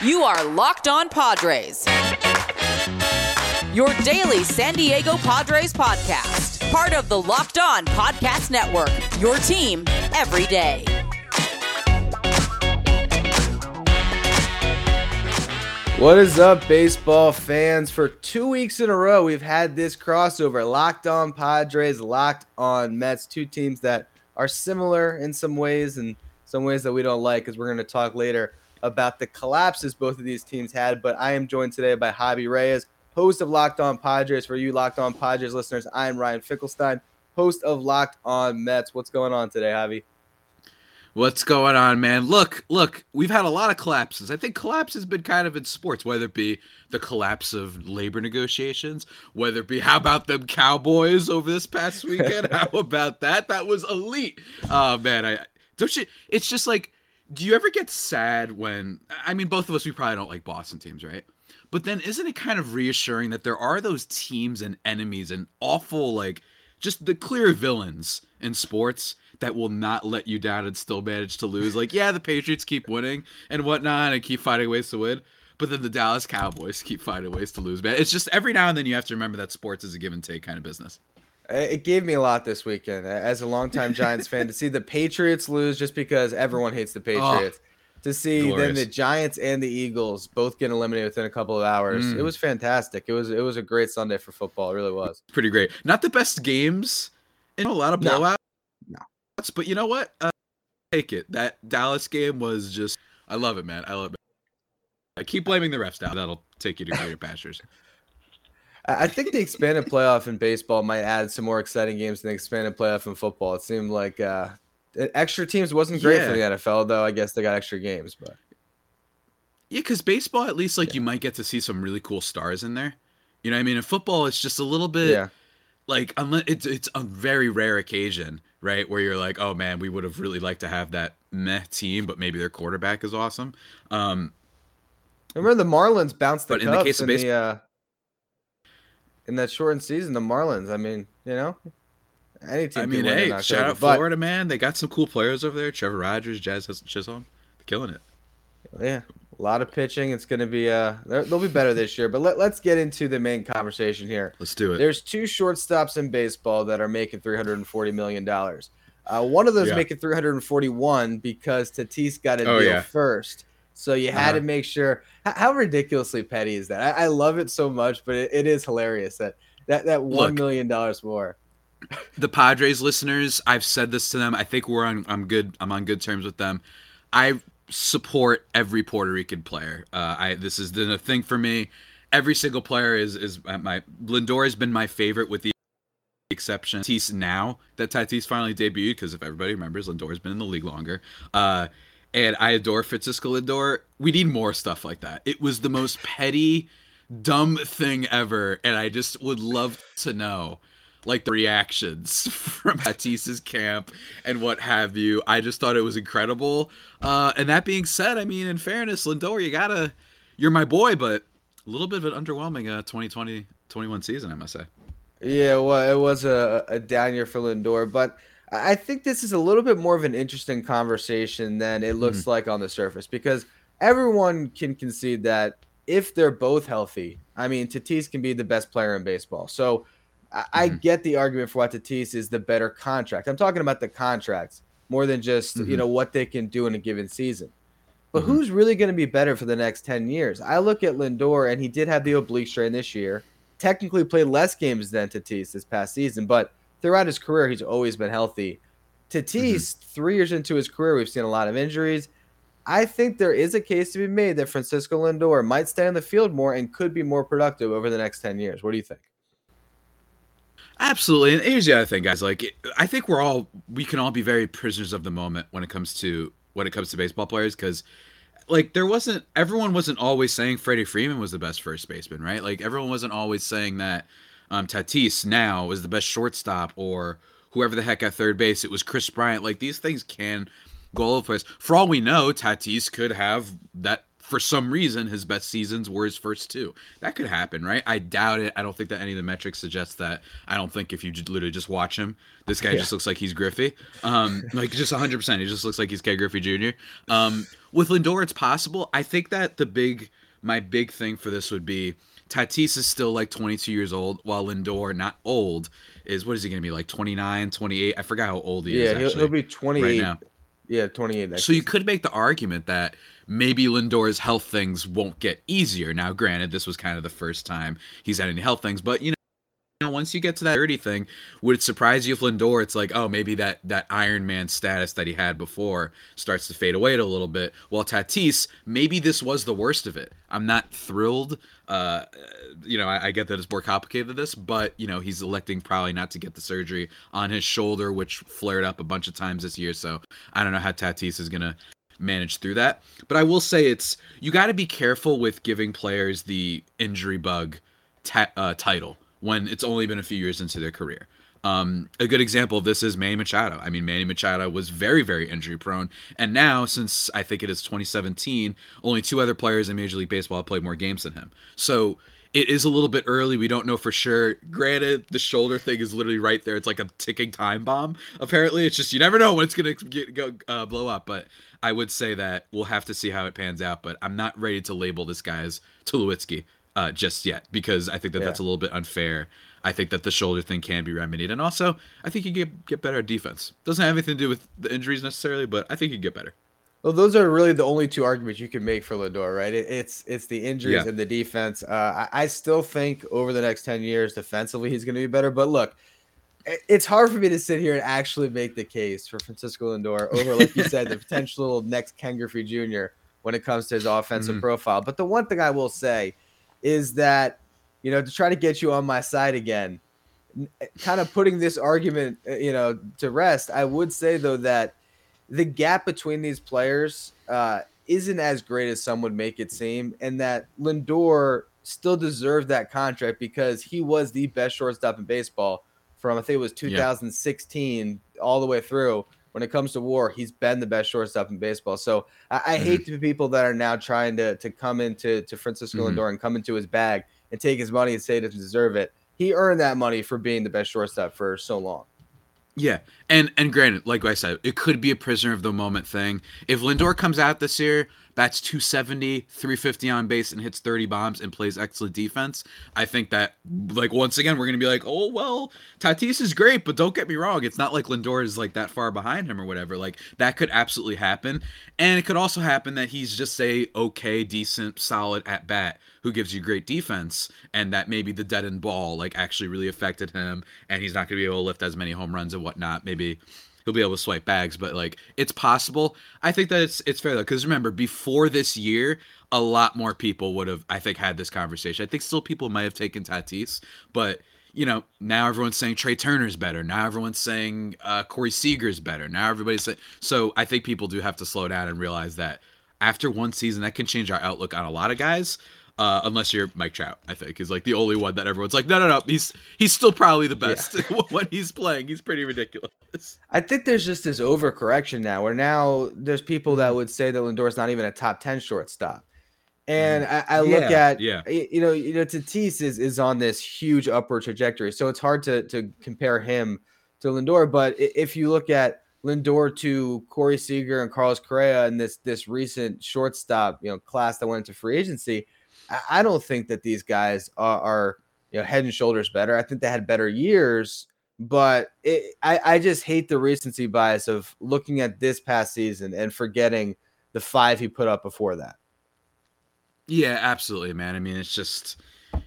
You are Locked On Padres. Your daily San Diego Padres podcast. Part of the Locked On Podcast Network. Your team every day. What is up, baseball fans? For two weeks in a row, we've had this crossover Locked On Padres, Locked On Mets, two teams that are similar in some ways and some ways that we don't like, because we're going to talk later about the collapses both of these teams had. But I am joined today by Javi Reyes, host of Locked On Padres. For you Locked On Padres listeners, I'm Ryan Finkelstein, host of Locked On Mets. What's going on today, Javi? What's going on, man? Look, look, we've had a lot of collapses. I think collapse has been kind of in sports, whether it be the collapse of labor negotiations, whether it be how about them Cowboys over this past weekend? how about that? That was elite. Oh man, I don't you it's just like do you ever get sad when I mean both of us we probably don't like Boston teams, right? But then isn't it kind of reassuring that there are those teams and enemies and awful like just the clear villains in sports that will not let you down and still manage to lose. Like, yeah, the Patriots keep winning and whatnot and keep finding ways to win, but then the Dallas Cowboys keep finding ways to lose. Man, it's just every now and then you have to remember that sports is a give and take kind of business. It gave me a lot this weekend as a longtime Giants fan to see the Patriots lose just because everyone hates the Patriots. Oh, to see glorious. then the Giants and the Eagles both get eliminated within a couple of hours. Mm. It was fantastic. It was it was a great Sunday for football. It really was. Pretty great. Not the best games in a lot of blowouts. No. no. But you know what? Uh, take it. That Dallas game was just I love it, man. I love it. I keep blaming the refs now. That'll take you to greater pastures. I think the expanded playoff in baseball might add some more exciting games than the expanded playoff in football. It seemed like uh, extra teams wasn't great yeah. for the NFL, though. I guess they got extra games, but yeah, because baseball at least like yeah. you might get to see some really cool stars in there. You know, what I mean, in football, it's just a little bit yeah. like unless it's it's a very rare occasion, right, where you're like, oh man, we would have really liked to have that meh team, but maybe their quarterback is awesome. Um, remember the Marlins bounced the but Cubs in the case of baseball. The, uh, in that shortened season, the Marlins. I mean, you know, any team. I mean, hey, shout out but, Florida, man. They got some cool players over there. Trevor Rogers, Jazz Chisholm, killing it. Yeah, a lot of pitching. It's going to be uh, they'll be better this year. But let, let's get into the main conversation here. Let's do it. There's two shortstops in baseball that are making 340 million dollars. Uh, one of those yeah. making 341 because Tatis got a oh, deal yeah. first. So you had uh-huh. to make sure. How ridiculously petty is that? I, I love it so much, but it, it is hilarious that that that one Look, million dollars more. The Padres listeners, I've said this to them. I think we're on. I'm good. I'm on good terms with them. I support every Puerto Rican player. Uh, I this is the thing for me. Every single player is is my Lindor has been my favorite with the exception Tatis now that Tatis finally debuted because if everybody remembers Lindor's been in the league longer. Uh, and I adore Francisco Lindor. We need more stuff like that. It was the most petty, dumb thing ever, and I just would love to know like the reactions from Tatis's camp and what have you. I just thought it was incredible. Uh, and that being said, I mean, in fairness, Lindor, you gotta, you're my boy, but a little bit of an underwhelming uh, 2020 21 season, I must say. Yeah, well, it was a, a down year for Lindor, but I think this is a little bit more of an interesting conversation than it looks mm-hmm. like on the surface because everyone can concede that if they're both healthy, I mean, Tatis can be the best player in baseball. So I, mm-hmm. I get the argument for why Tatis is the better contract. I'm talking about the contracts more than just mm-hmm. you know what they can do in a given season. But mm-hmm. who's really going to be better for the next 10 years? I look at Lindor, and he did have the oblique strain this year. Technically played less games than Tatis this past season, but throughout his career, he's always been healthy. Tatis, mm-hmm. three years into his career, we've seen a lot of injuries. I think there is a case to be made that Francisco Lindor might stay on the field more and could be more productive over the next 10 years. What do you think? Absolutely. And here's the other thing, guys. Like, I think we're all, we can all be very prisoners of the moment when it comes to, when it comes to baseball players because like there wasn't everyone wasn't always saying Freddie Freeman was the best first baseman, right? Like everyone wasn't always saying that um, Tatis now is the best shortstop or whoever the heck at third base. It was Kris Bryant. Like these things can go all over the place. For all we know, Tatis could have that for some reason his best seasons were his first two. That could happen, right? I doubt it. I don't think that any of the metrics suggest that. I don't think if you just literally just watch him, this guy yeah. just looks like he's Griffey. Um, like just 100%. He just looks like he's Ken Griffey Jr. Um, with Lindor, it's possible. I think that the big, my big thing for this would be Tatis is still like 22 years old, while Lindor, not old, is what is he going to be like 29, 28? I forgot how old he yeah, is. Yeah, he'll, he'll, be 28 right now. Yeah, 28. So you could make the argument that maybe Lindor's health things won't get easier. Now, granted, this was kind of the first time he's had any health things, but you know, once you get to that 30 thing, would it surprise you if Lindor, it's like, oh, maybe that that Iron Man status that he had before starts to fade away a little bit. While Tatis, maybe this was the worst of it. I'm not thrilled. Uh, you know, I, I get that it's more complicated than this, but you know, he's electing probably not to get the surgery on his shoulder, which flared up a bunch of times this year. So I don't know how Tatis is gonna manage through that. But I will say it's you got to be careful with giving players the injury bug ta- uh, title when it's only been a few years into their career. Um, a good example of this is Manny Machado. I mean, Manny Machado was very, very injury prone. And now, since I think it is 2017, only two other players in Major League Baseball have played more games than him. So it is a little bit early. We don't know for sure. Granted, the shoulder thing is literally right there. It's like a ticking time bomb. Apparently, it's just you never know when it's gonna go uh, blow up. But I would say that we'll have to see how it pans out. But I'm not ready to label this guy as Tulowitzki uh, just yet because I think that yeah. that's a little bit unfair. I think that the shoulder thing can be remedied, and also I think you get get better at defense. Doesn't have anything to do with the injuries necessarily, but I think you get better. Well, those are really the only two arguments you can make for Lindor, right? It, it's it's the injuries yeah. and the defense. Uh, I, I, still think over the next ten years, defensively, he's going to be better. But look, it's hard for me to sit here and actually make the case for Francisco Lindor over, like you said, the potential next Ken Griffey Jr. when it comes to his offensive mm-hmm. profile. But the one thing I will say is that you know to try to get you on my side again kind of putting this argument uh, you know to rest i would say though that the gap between these players uh, isn't as great as some would make it seem and that lindor still deserved that contract because he was the best shortstop in baseball from i think it was 2016 yeah. all the way through when it comes to war, he's been the best shortstop in baseball. So I, I mm-hmm. hate the people that are now trying to to come into to Francisco mm-hmm. Lindor and come into his bag and take his money and say he doesn't deserve it. He earned that money for being the best shortstop for so long. Yeah, and and granted, like I said, it could be a prisoner of the moment thing. If Lindor comes out this year, bats 270, 350 on base, and hits 30 bombs and plays excellent defense, I think that like once again we're gonna be like, oh well, Tatis is great, but don't get me wrong, it's not like Lindor is like that far behind him or whatever. Like that could absolutely happen, and it could also happen that he's just a okay, decent, solid at bat who gives you great defense, and that maybe the dead end ball like actually really affected him, and he's not going to be able to lift as many home runs and whatnot. Maybe he'll be able to swipe bags, but like it's possible. I think that it's it's fair though, because remember before this year, a lot more people would have I think had this conversation. I think still people might have taken Tatis, but you know, now everyone's saying Trea Turner's better. Now everyone's saying uh, Corey Seager's better. Now everybody's saying so. I think people do have to slow down and realize that after one season, that can change our outlook on a lot of guys. Uh, unless you're Mike Trout, I think is like the only one that everyone's like, no, no, no, he's he's still probably the best yeah. when he's playing. He's pretty ridiculous. I think there's just this overcorrection now, where now there's people that would say that Lindor's not even a top ten shortstop, and mm. I, I look yeah, at yeah, you know, you know, Tatis is is on this huge upward trajectory, so it's hard to to compare him to Lindor. But if you look at Lindor to Corey Seager and Carlos Correa in this this recent shortstop you know class that went into free agency I don't think that these guys are, are you know head and shoulders better. I think they had better years, but it, I I just hate the recency bias of looking at this past season and forgetting the five he put up before that. Yeah, absolutely, man. I mean, it's just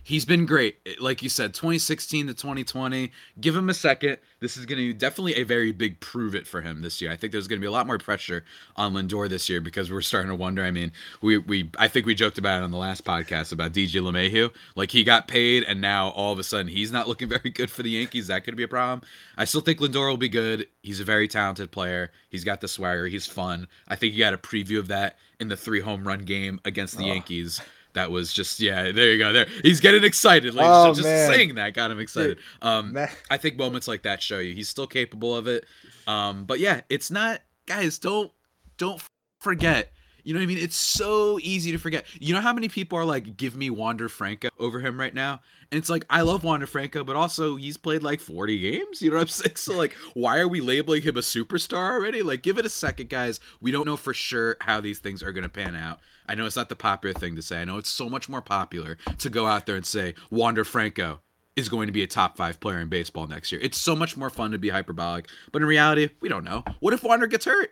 he's been great. Like you said, 2016 to 2020. Give him a second. This is going to be definitely a very big prove it for him this year. I think there's going to be a lot more pressure on Lindor this year because we're starting to wonder. I mean, we we I think we joked about it on the last podcast about DJ LeMahieu. Like he got paid and now all of a sudden he's not looking very good for the Yankees. That could be a problem. I still think Lindor will be good. He's a very talented player. He's got the swagger. He's fun. I think you got a preview of that in the three home run game against the oh. Yankees that was just yeah there you go there. He's getting excited. Like oh, just man. saying that got him excited. Um i think moments like that show you. He's still capable of it. Um but yeah it's not guys don't don't forget You know what I mean? It's so easy to forget. You know how many people are like, give me Wander Franco over him right now? And it's like, I love Wander Franco, but also he's played like 40 games. You know what I'm saying? So, like, why are we labeling him a superstar already? Like, give it a second, guys. We don't know for sure how these things are going to pan out. I know it's not the popular thing to say. I know it's so much more popular to go out there and say, Wander Franco is going to be a top five player in baseball next year. It's so much more fun to be hyperbolic. But in reality, we don't know. What if Wander gets hurt?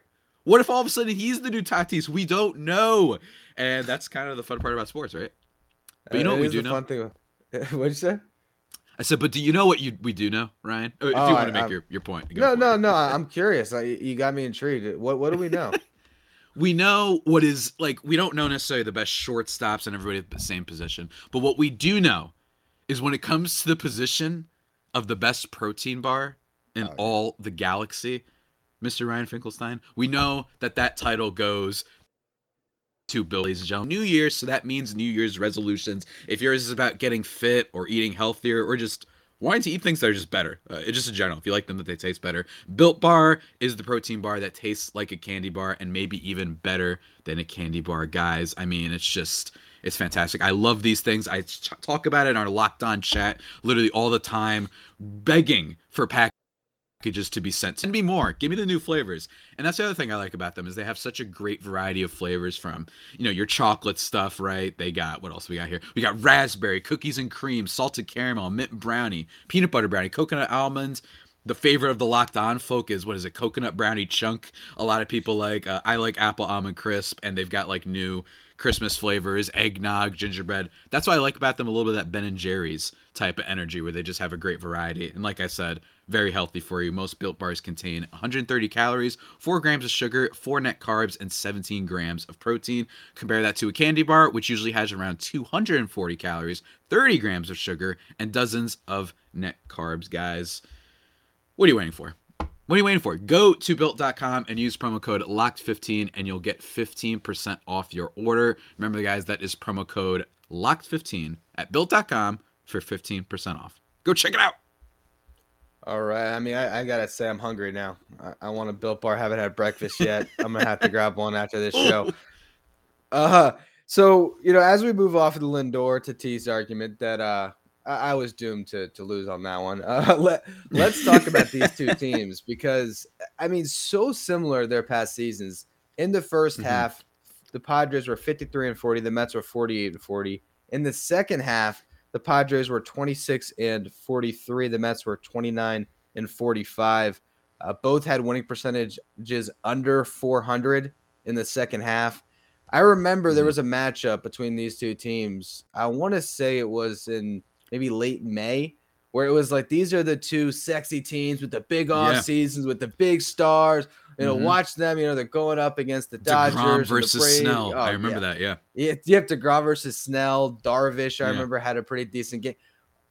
What if all of a sudden he's the new Tatis? We don't know. And that's kind of the fun part about sports, right? But you know Uh, what we do know? Fun thing. What'd you say? I said, but do you know what you we do know, Ryan? Or If Oh, you want I- to make I'm- your, your point. No, no, it. no. I- I'm curious. I, you got me intrigued. What What do we know? we know what is like we don't know necessarily the best shortstops and everybody at the same position but what we do know is when it comes to the position of the best protein bar in Oh, all the galaxy mr ryan finkelstein we know that that title goes to Built, ladies and gentlemen. New Year's, so that means New Year's resolutions. If yours is about getting fit or eating healthier or just wanting to eat things that are just better, uh, just in general, if you like them, that they taste better. Built Bar is the protein bar that tastes like a candy bar and maybe even better than a candy bar, guys. I mean, it's just. It's fantastic. I love these things. I talk about it in our locked on chat literally all the time, begging for pack packages to be sent. Send me more. Give me the new flavors. And that's the other thing I like about them is they have such a great variety of flavors from, you know, your chocolate stuff, right? They got what else we got here? We got raspberry, cookies and cream, salted caramel, mint brownie, peanut butter brownie, coconut almonds. The favorite of the locked on folk is what is it? Coconut brownie chunk. A lot of people like. Uh, I like apple almond crisp, and they've got like new Christmas flavors, eggnog, gingerbread. That's what I like about them a little bit that Ben and Jerry's type of energy where they just have a great variety. And like I said, very healthy for you. Most built bars contain 130 calories, 4 grams of sugar, 4 net carbs, and 17 grams of protein. Compare that to a candy bar, which usually has around 240 calories, 30 grams of sugar, and dozens of net carbs, guys. What are you waiting for? What are you waiting for? Go to built.com and use promo code LOCKED15 and you'll get 15% off your order. Remember, guys, that is promo code LOCKED15 at built.com for 15% off. Go check it out. All right. I mean, I, I gotta say, I'm hungry now. I, I want a built bar. Haven't had breakfast yet. I'm gonna have to grab one after this show. Uh so you know, as we move off of the Lindor to Tatis argument, that uh, I, I was doomed to to lose on that one. Uh, let Let's talk about these two teams because I mean, so similar their past seasons. In the 1st Mhm. half, the Padres were 53 and 40. The Mets were 48 and 40. In the second half, the Padres were 26 and 43. The Mets were 29 and 45. Uh, both had winning percentages under 400 in the second half. I remember there Mhm. was a matchup between these two teams. I want to say it was in maybe late May, where it was like these are the two sexy teams with the big off Yeah. seasons with the big stars. You know, Mhm. watch them. You know, they're going up against the Dodgers DeGrom the versus Braves. Snell. Oh, I remember yeah. that. Yeah. Yeah, you have DeGrom versus Snell, Darvish. I Yeah. remember had a pretty decent game.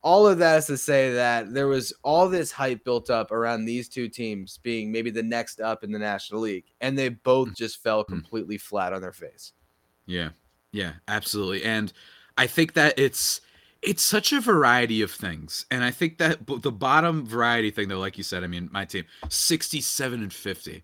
All of that is to say that there was all this hype built up around these two teams being maybe the next up in the National League, and they both just fell Mm-hmm. completely flat on their face. Yeah. Yeah, absolutely. And I think that it's it's such a variety of things. And I think that the bottom variety thing though, like you said, I mean, my team 67 and 50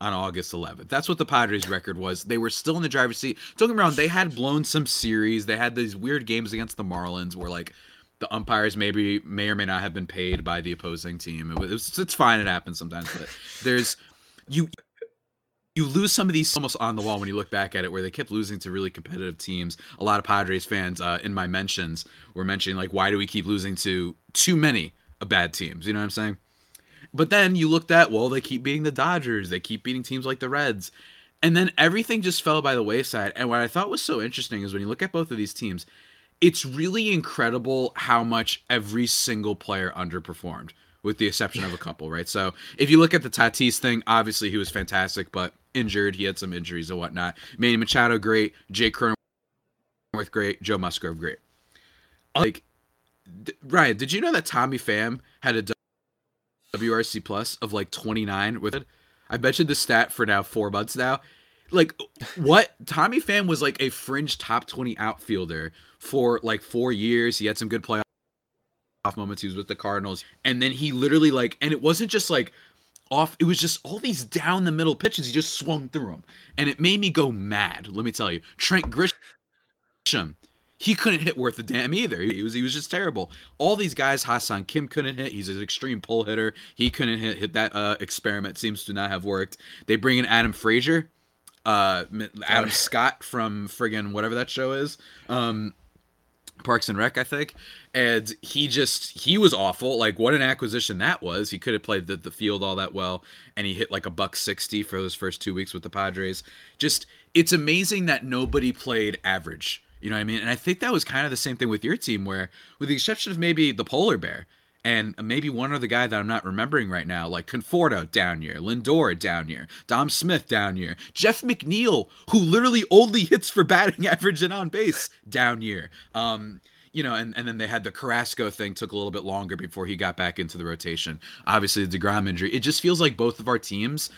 on August 11th. That's what the Padres record was. They were still in the driver's seat. Don't get me wrong, they had blown some series. They had these weird games against the Marlins where like the umpires maybe may or may not have been paid by the opposing team. It was, it's fine. It happens sometimes, but there's you you lose some of these almost on the wall when you look back at it, where they kept losing to really competitive teams. A lot of Padres fans uh, in my mentions were mentioning like, why do we keep losing to too many bad teams? You know what I'm saying? But then you looked at, well, they keep beating the Dodgers, they keep beating teams like the Reds, and then everything just fell by the wayside. And what I thought was so interesting is when you look at both of these teams, it's really incredible how much every single player underperformed, with the exception of a couple, right? So if you look at the Tatis thing, obviously he was fantastic, but injured, he had some injuries and whatnot. Manny Machado, great. Jake Cronenworth, great. Joe Musgrove, great. Like, Ryan, did you know that Tommy Pham had a WRC plus of like 29 with it? I mentioned the stat for now four months now. Like, what? Tommy Pham was like a fringe top 20 outfielder for like four years. He had some good playoff moments. He was with the Cardinals. And then he literally, like, and it wasn't just like off. It was just all these down the middle pitches. He just swung through them, and it made me go mad. Let me tell you, Trent Grisham, he couldn't hit worth a damn either. He was he was just terrible. All these guys, Ha-Seong Kim couldn't hit. He's an extreme pull hitter. He couldn't hit. Hit that uh, experiment seems to not have worked. They bring in Adam Frazier, uh, Adam Scott from friggin' whatever that show is. Um, Parks and Rec, I think. And he just he was awful. Like what an acquisition that was. He could have played the, the field all that well, and he hit like a buck sixty for those first two weeks with the Padres. Just it's amazing that nobody played average. You know what I mean? And I think that was kind of the same thing with your team, where with the exception of maybe the polar bear, and maybe one other guy that I'm not remembering right now, like Conforto down here, Lindor down here, Dom Smith down here, Jeff McNeil, who literally only hits for batting average and on base down here. Um, you know, and, and then they had the Carrasco thing took a little bit longer before he got back into the rotation. Obviously, the DeGrom injury. It just feels like both of our teams,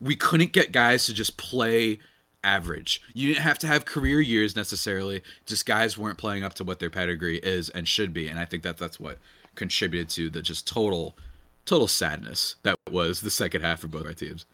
we couldn't get guys to just play average. You didn't have to have career years necessarily. Just guys weren't playing up to what their pedigree is and should be. And I think that that's what contributed to the just total total sadness that was the second half for both our teams.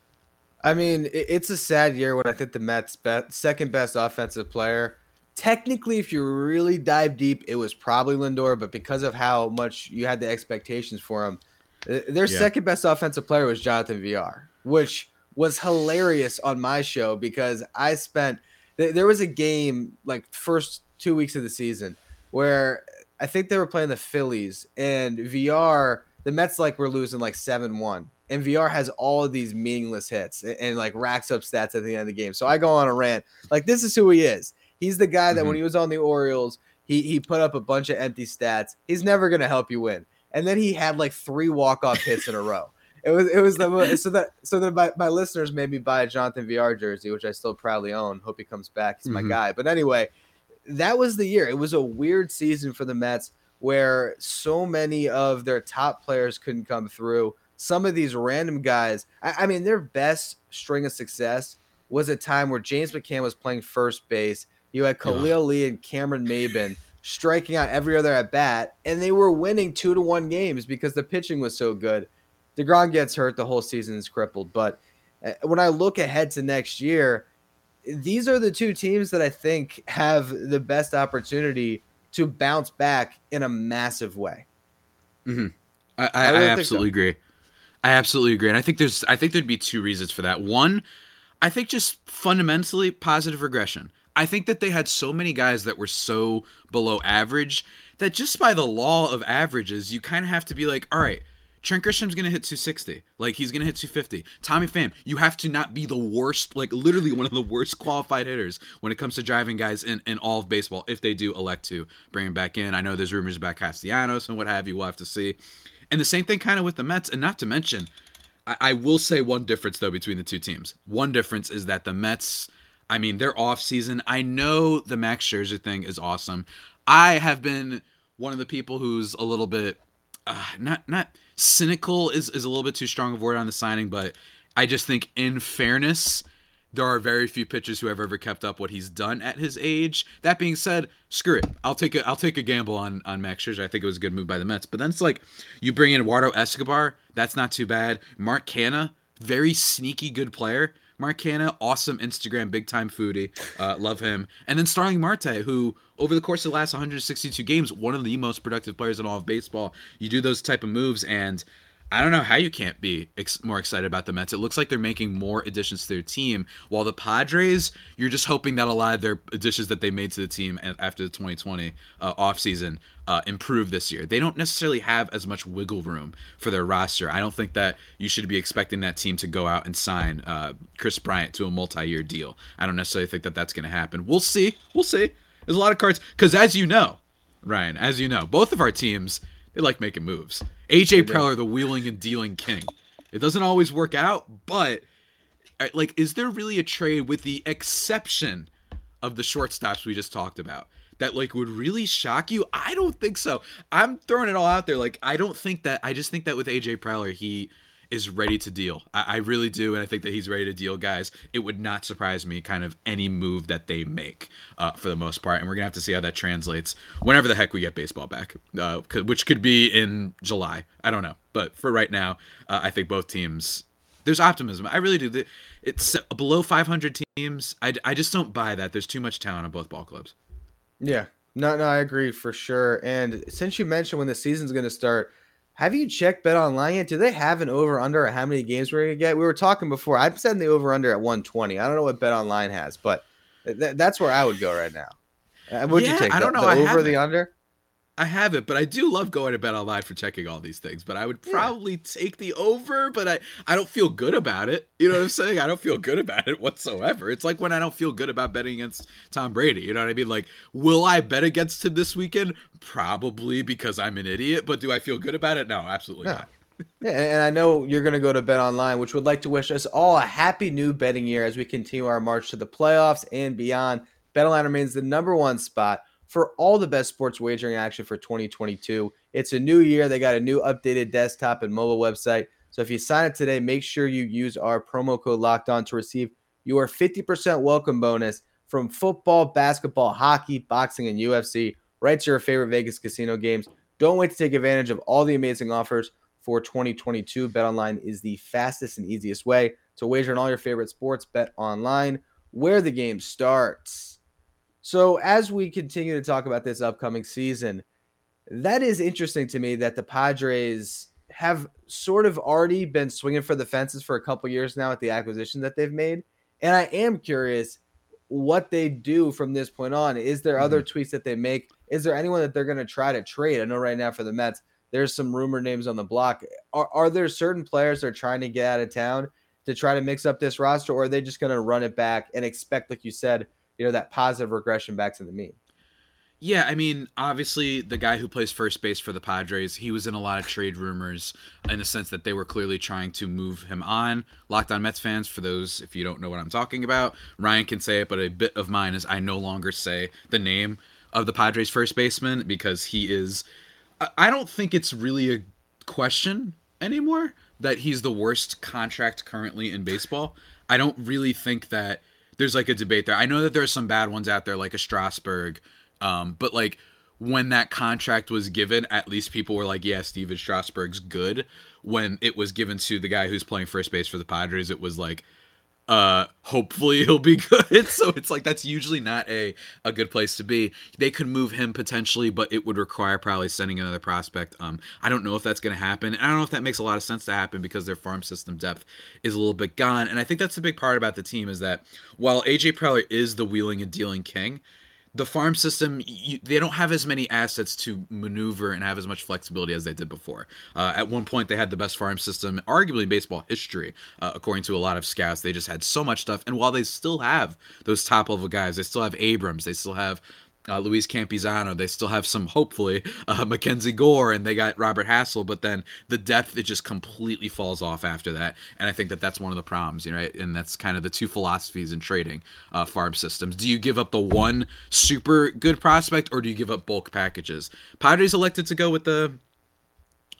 I mean, it's a sad year when I think the Mets' best, second best offensive player. Technically, if you really dive deep, it was probably Lindor, but because of how much you had the expectations for him, uh, their yeah. second best offensive player was Jonathan Villar, which was hilarious on my show because I spent there was a game like first two weeks of the season where I think they were playing the Phillies and Villar the Mets like were losing like 7 1. And Villar has all of these meaningless hits and, and, like racks up stats at the end of the game. So I go on a rant. Like, this is who he is. He's the guy that mm-hmm. when he was on the Orioles, he, he put up a bunch of empty stats. He's never going to help you win. And then he had like three walk off hits in a row. It was it was the so that so that my, my listeners made me buy a Jonathan Villar jersey, which I still proudly own. Hope he comes back. He's my mm-hmm. guy. But anyway, that was the year. It was a weird season for the Mets where so many of their top players couldn't come through. Some of these random guys, I, I mean, their best string of success was a time where James McCann was playing first base. You had Khalil yeah. Lee and Cameron Maybin striking out every other at bat, and they were winning two to one games because the pitching was so good. DeGrom gets hurt, the whole season is crippled. But uh, when I look ahead to next year, these are the two teams that I think have the best opportunity to bounce back in a massive way. Mm-hmm. I, I, I, I absolutely so. agree. I absolutely agree, and I think there's I think there'd be two reasons for that. One, I think just fundamentally positive regression. I think that they had so many guys that were so below average that just by the law of averages, you kind of have to be like, all right, Trent Grisham's gonna hit 260. Like he's gonna hit 250. Tommy Pham, you have to not be the worst, like literally one of the worst qualified hitters when it comes to driving guys in, in all of baseball, if they do elect to bring him back in. I know there's rumors about Castellanos and what have you. We'll have to see. And the same thing kind of with the Mets, and not to mention, I, I will say one difference though between the two teams. One difference is that the Mets, I mean, their off season. I know the Max Scherzer thing is awesome. I have been one of the people who's a little bit uh, not not cynical is, is a little bit too strong of word on the signing, but I just think in fairness, there are very few pitchers who have ever kept up what he's done at his age. That being said, screw it. I'll take a I'll take a gamble on on Max Scherzer. I think it was a good move by the Mets. But then it's like you bring in Eduardo Escobar, that's not too bad. Mark Canha, very sneaky good player. Mark Canha, awesome Instagram big time foodie. Uh, love him. And then Starling Marte, who over the course of the last 162 games, one of the most productive players in all of baseball. You do those type of moves, and I don't know how you can't be ex- more excited about the Mets. It looks like they're making more additions to their team, while the Padres, you're just hoping that a lot of their additions that they made to the team after the 2020 uh, offseason uh, improve this year. They don't necessarily have as much wiggle room for their roster. I don't think that you should be expecting that team to go out and sign uh, Kris Bryant to a multi-year deal. I don't necessarily think that that's going to happen. We'll see. We'll see. There's a lot of cards because, as you know, Ryan, as you know, both of our teams they like making moves. AJ Preller, the wheeling and dealing king. It doesn't always work out, but uh, like, is there really a trade with the exception of the shortstops we just talked about that like would really shock you? I don't think so. I'm throwing it all out there. Like, I don't think that. I just think that with AJ Preller, he is ready to deal. I, I, really do, and I think that he's ready to deal, guys. It would not surprise me, kind of any move that they make, uh, for the most part. And we're gonna have to see how that translates whenever the heck we get baseball back, uh, which could be in July. I don't know, but for right now, uh, I think both teams there's optimism. I really do. It's below 500 teams. I, I just don't buy that. There's too much talent on both ball clubs. Yeah, no, no, I agree for sure. And since you mentioned when the season's going to start, have you checked Bet Online yet? Do they have an over under or how many games we're going to get? We were talking before. I'm setting the over under at 120. I don't know what Bet Online has, but th- that's where I would go right now. Uh, would yeah, you take? I don't the, know. The over the under? I haven't, but I do love going to Bet Online for checking all these things. But I would probably yeah. take the over, but I, I don't feel good about it. You know what I'm saying? I don't feel good about it whatsoever. It's like when I don't feel good about betting against Tom Brady. You know what I mean? Like, will I bet against him this weekend? Probably because I'm an idiot. But do I feel good about it? No, absolutely not. yeah, and I know you're going to go to Bet Online, which would like to wish us all a happy new betting year as we continue our march to the playoffs and beyond. Bet Online remains the number one spot for all the best sports wagering action for 2022. It's a new year. They got a new updated desktop and mobile website. So if you sign up today, make sure you use our promo code locked on to receive your 50% welcome bonus from football, basketball, hockey, boxing, and UFC right to your favorite Vegas casino games. Don't wait to take advantage of all the amazing offers for 2022. Bet online is the fastest and easiest way to wager on all your favorite sports. Bet online, where the game starts. So as we continue to talk about this upcoming season, that is interesting to me that the Padres have sort of already been swinging for the fences for a couple years now at the acquisition that they've made. And I am curious what they do from this point on. Is there mm-hmm. other tweaks that they make? Is there anyone that they're going to try to trade? I know right now for the Mets, there's some rumor names on the block. Are, are there certain players that are trying to get out of town to try to mix up this roster, or are they just going to run it back and expect, like you said, you know that positive regression back to the mean. Yeah, I mean, obviously, the guy who plays first base for the Padres, he was in a lot of trade rumors in the sense that they were clearly trying to move him on. Locked on Mets fans, for those if you don't know what I'm talking about, Ryan can say it, but a bit of mine is I no longer say the name of the Padres first baseman because he is. I don't think it's really a question anymore that he's the worst contract currently in baseball. I don't really think that there's like a debate there. I know that there's some bad ones out there, like a Strasburg, um, but like when that contract was given, at least people were like, "Yeah, Steven Strasburg's good." When it was given to the guy who's playing first base for the Padres, it was like, uh hopefully he'll be good. So it's like that's usually not a a good place to be. They could move him potentially but it would require probably sending another prospect. Um i don't know if that's going to happen i don't know if that makes a lot of sense to happen because their farm system depth is a little bit gone. And i think that's the big part about the team is that while aj preller is the wheeling and dealing king the farm system you, they don't have as many assets to maneuver and have as much flexibility as they did before. Uh, at one point they had the best farm system arguably baseball history uh, according to a lot of scouts. They just had so much stuff and while they still have those top level guys they still have abrams they still have uh, Luis Campusano. They still have some, hopefully, uh, Mackenzie Gore, and they got Robert Hassell. But then the depth it just completely falls off after that, and I think that that's one of the problems, you know? And that's kind of the two philosophies in trading uh, farm systems. Do you give up the one super good prospect, or do you give up bulk packages? Padres elected to go with the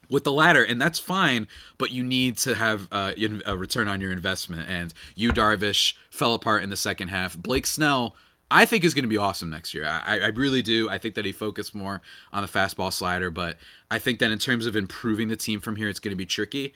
with the latter, and that's fine. But you need to have uh, a return on your investment. And Yu Darvish fell apart in the second half. Blake Snell I think is going to be awesome next year. I, I really do. I think that he focused more on the fastball slider, but I think that in terms of improving the team from here, it's going to be tricky.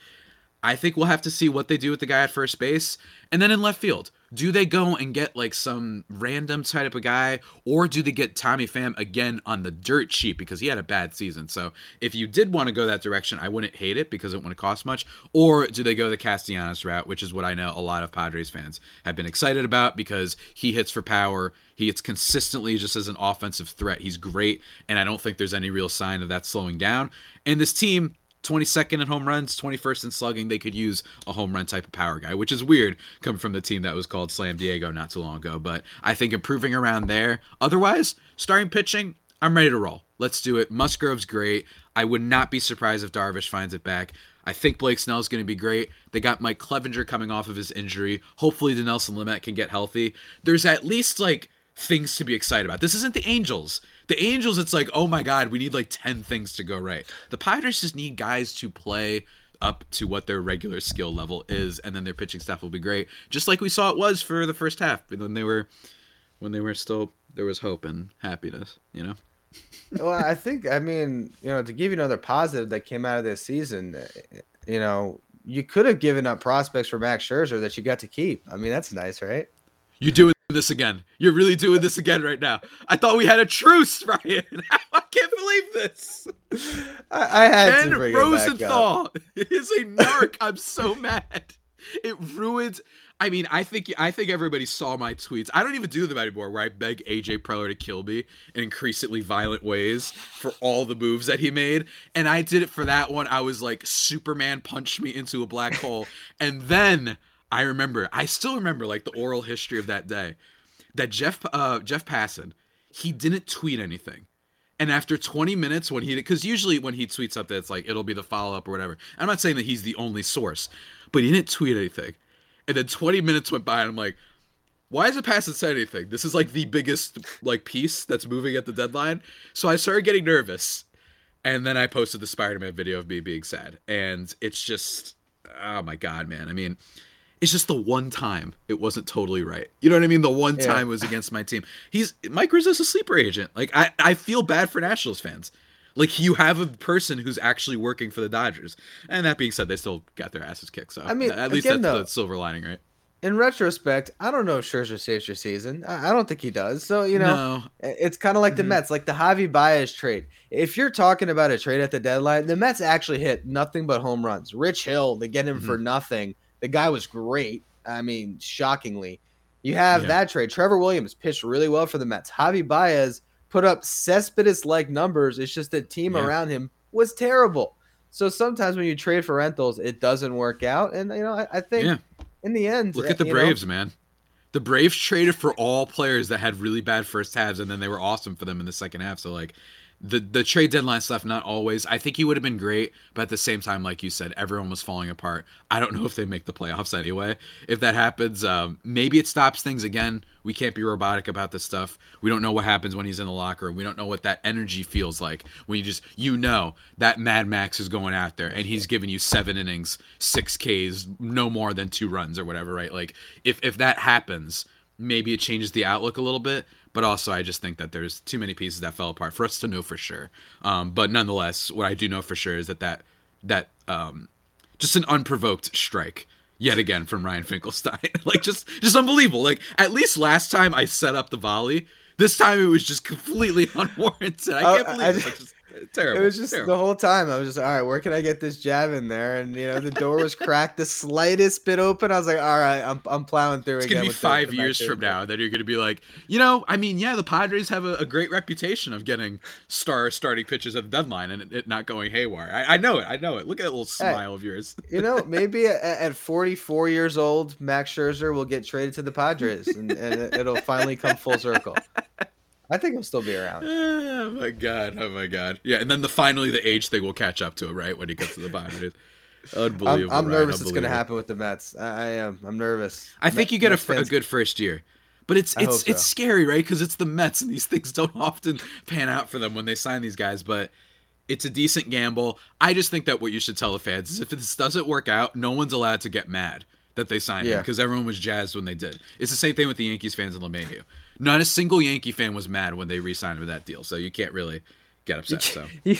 I think we'll have to see what they do with the guy at first base. And then in left field, do they go and get like some random type of guy, or do they get Tommy Pham again on the dirt cheap because he had a bad season? So if you did want to go that direction, I wouldn't hate it because it wouldn't cost much. Or do they go the Castellanos route, which is what I know a lot of Padres fans have been excited about because he hits for power. He hits consistently just as an offensive threat. He's great, and I don't think there's any real sign of that slowing down. And this team 22nd in home runs, 21st in slugging. They could use a home run type of power guy, which is weird coming from the team that was called Slam Diego not too long ago. But I think improving around there. Otherwise, starting pitching, I'm ready to roll. Let's do it. Musgrove's great. I would not be surprised if Darvish finds it back. I think Blake Snell is going to be great. They got Mike Clevinger coming off of his injury. Hopefully, Dinelson Lamet can get healthy. There's at least like things to be excited about. This isn't the Angels. The Angels, it's like, oh my God, we need like 10 things to go right. The Padres just need guys to play up to what their regular skill level is, and then their pitching staff will be great. Just like we saw it was for the first half when they were when they were still there was hope and happiness, you know? well, I think I mean, you know, to give you another positive that came out of this season, eh, you know, you could have given up prospects for Max Scherzer that you got to keep. I mean, that's nice, right? You do this again. You're really doing this again right now. I thought we had a truce, Ryan. I can't believe this. I, I had Ken to bring Rosenthal it is a narc. I'm so mad. It ruins. I mean, I think I think everybody saw my tweets. I don't even do them anymore, where I beg AJ Preller to kill me in increasingly violent ways for all the moves that he made. And I did it for that one. I was like, Superman punched me into a black hole, and then I remember, I still remember like the oral history of that day that Jeff uh Jeff Passan, he didn't tweet anything. And after 20 minutes, when he, because usually when he tweets something, it's like it'll be the follow up or whatever. I'm not saying that he's the only source, but he didn't tweet anything. And then 20 minutes went by, and I'm like, why hasn't Passan said anything? This is like the biggest like piece that's moving at the deadline. So I started getting nervous, and then I posted the Spider-Man video of me being sad, and it's just, oh my god, man. I mean, it's just the one time it wasn't totally right. You know what I mean? The one Yeah. time it was against my team. He's Mike Rizzo's a sleeper agent. Like I, I feel bad for Nationals fans. Like you have a person who's actually working for the Dodgers. And that being said, they still got their asses kicked. So I mean, at least again, that's though- the silver lining, right? In retrospect, I don't know if Scherzer saves your season. I, don't think he does. So you know, no. It's kind of like the Mhm. Mets, like the Javi Baez trade. If you're talking about a trade at the deadline, the Mets actually hit nothing but home runs. Rich Hill, they get him Mm-hmm. for nothing. The guy was great. I mean, shockingly. You have Yeah. that trade. Trevor Williams pitched really well for the Mets. Javi Baez put up Cespedes like numbers. It's just the team Yeah. around him was terrible. So sometimes when you trade for rentals, it doesn't work out. And you know, I, I think Yeah. in the end, Look at the you know, Braves, man. The Braves traded for all players that had really bad first halves, and then they were awesome for them in the second half. So like, the the trade deadline stuff, not always. I think he would have been great, but at the same time, like you said, everyone was falling apart. I don't know if they make the playoffs anyway. If that happens, um, maybe it stops things again. We can't be robotic about this stuff. We don't know what happens when he's in the locker room. We don't know what that energy feels like when you just you know that Mad Max is going out there and he's giving you seven innings, six Ks, no more than two runs or whatever, right? Like if if that happens, maybe it changes the outlook a little bit. But also, I just think that there's too many pieces that fell apart for us to know for sure. Um, but nonetheless, what I do know for sure is that that that um, just an unprovoked strike yet again from Ryan Finkelstein. like just just unbelievable. Like at least last time I set up the volley. This time it was just completely unwarranted. I can't I- believe I- it. Like, just, terrible. It was just terrible. the whole time. I was just all right. Where can I get this jab in there? And you know, the door was cracked the slightest bit open. I was like, all right, I'm I'm plowing through. It's again gonna be five years from now that you're gonna be like, you know, I mean, yeah, the Padres have a, a great reputation of getting star starting pitches at the deadline and it, it not going haywire. I, I know it. I know it. Look at that little smile of yours. You know, maybe at, at 44 years old, Max Scherzer will get traded to the Padres, and, and it'll finally come full circle. I think he'll still be around. oh my god! Oh my god! Yeah, and then the finally the age thing will catch up to it, right? When he gets to the Padres. I'm, Unbelievable. I'm Ryan, nervous it's going to happen with the Mets. I, I am. I'm nervous. I think Met- you get a, a good first year, but it's it's hope it's scary, right? Because it's the Mets, and these things don't often pan out for them when they sign these guys. But it's a decent gamble. I just think that what you should tell the fans is if this doesn't work out, no one's allowed to get mad that they signed him because everyone was jazzed when they did. It's the same thing with the Yankees fans in LeMahieu. Not a single Yankee fan was mad when they re-signed with that deal, so you can't really get upset. So. You,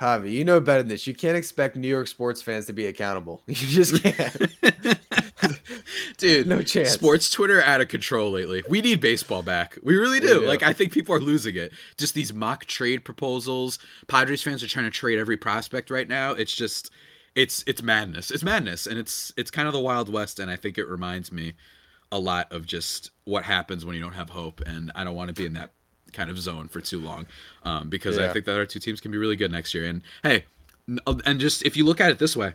Javi, you know better than this. You can't expect New York sports fans to be accountable. You just can't. Dude, No chance. Sports Twitter out of control lately. We need baseball back. We really We do. do. Like I think people are losing it. Just these mock trade proposals. Padres fans are trying to trade every prospect right now. It's just it's it's madness. It's madness and it's it's kind of the wild west and I think it reminds me a lot of just what happens when you don't have hope and I don't want to be in that kind of zone for too long um, because I think that our two teams can be really good next year and hey and just if you look at it this way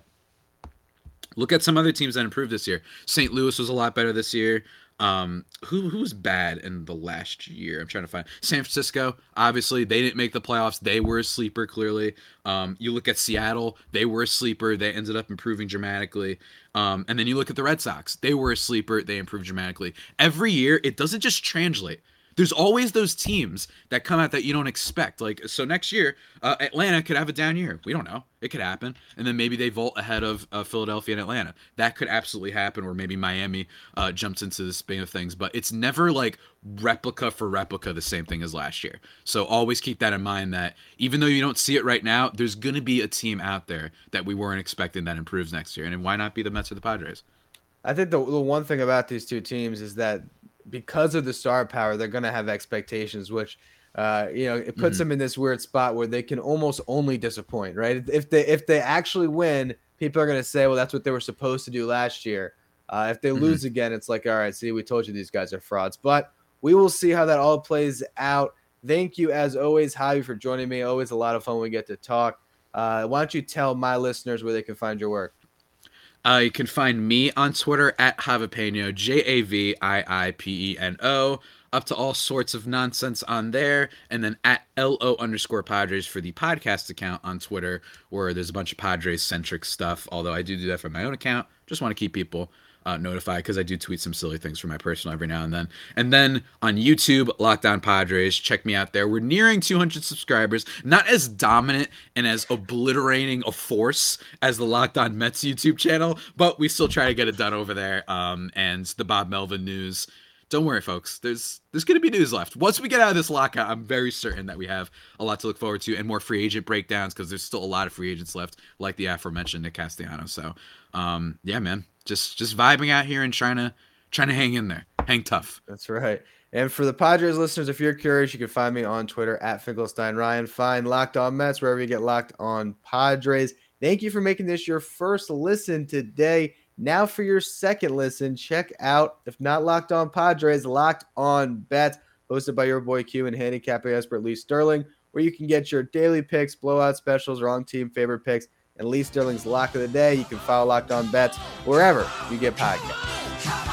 Look at some other teams that improved this year. St. Louis was a lot better this year. Um, who who was bad in the last year? I'm trying to find San Francisco. Obviously, they didn't make the playoffs. They were a sleeper. Clearly, um, you look at Seattle. They were a sleeper. They ended up improving dramatically. Um, and then you look at the Red Sox. They were a sleeper. They improved dramatically. Every year, it doesn't just translate there's always those teams that come out that you don't expect. Like so next year, uh, Atlanta could have a down year. We don't know. It could happen, and then maybe they vault ahead of uh, Philadelphia and Atlanta. That could absolutely happen, or maybe Miami uh, jumps into the spin of things. But it's never like replica for replica the same thing as last year. So always keep that in mind. That even though you don't see it right now, there's gonna be a team out there that we weren't expecting that improves next year, and why not be the Mets or the Padres? I think the, the one thing about these two teams is that because of the star power, they're going to have expectations, which uh, you know, it puts mm-hmm. them in this weird spot where they can almost only disappoint, right? If they if they actually win, people are going to say, well, that's what they were supposed to do last year. Uh, if they mm-hmm. lose again, it's like, all right, see, we told you these guys are frauds. But we will see how that all plays out. Thank you, as always, Javi, for joining me. Always a lot of fun when we get to talk. Uh, why don't you tell my listeners where they can find your work? Uh, you can find me on Twitter at Javipeno, J A V I I P E N O. Up to all sorts of nonsense on there, and then at LO underscore Padres for the podcast account on Twitter, where there's a bunch of Padres centric stuff. Although I do do that for my own account, just want to keep people uh, notified because I do tweet some silly things for my personal every now and then. And then on YouTube, Locked On Padres, check me out there. We're nearing 200 subscribers. Not as dominant and as obliterating a force as the Locked On Mets YouTube channel, but we still try to get it done over there. Um, and the Bob Melvin news. Don't worry, folks. There's there's gonna be news left. Once we get out of this lockout, I'm very certain that we have a lot to look forward to and more free agent breakdowns because there's still a lot of free agents left, like the aforementioned Nick Castellanos. So, um, yeah, man, just just vibing out here and trying to trying to hang in there, hang tough. That's right. And for the Padres listeners, if you're curious, you can find me on Twitter at Finkelstein Ryan. Find Locked On Mets wherever you get Locked On Padres. Thank you for making this your first listen today. Now for your second listen, check out if not Locked On Padres, Locked On Bets, hosted by your boy Q and handicap expert Lee Sterling, where you can get your daily picks, blowout specials, wrong team favorite picks and Lee Sterling's lock of the day. You can follow Locked On Bets wherever you get podcasts.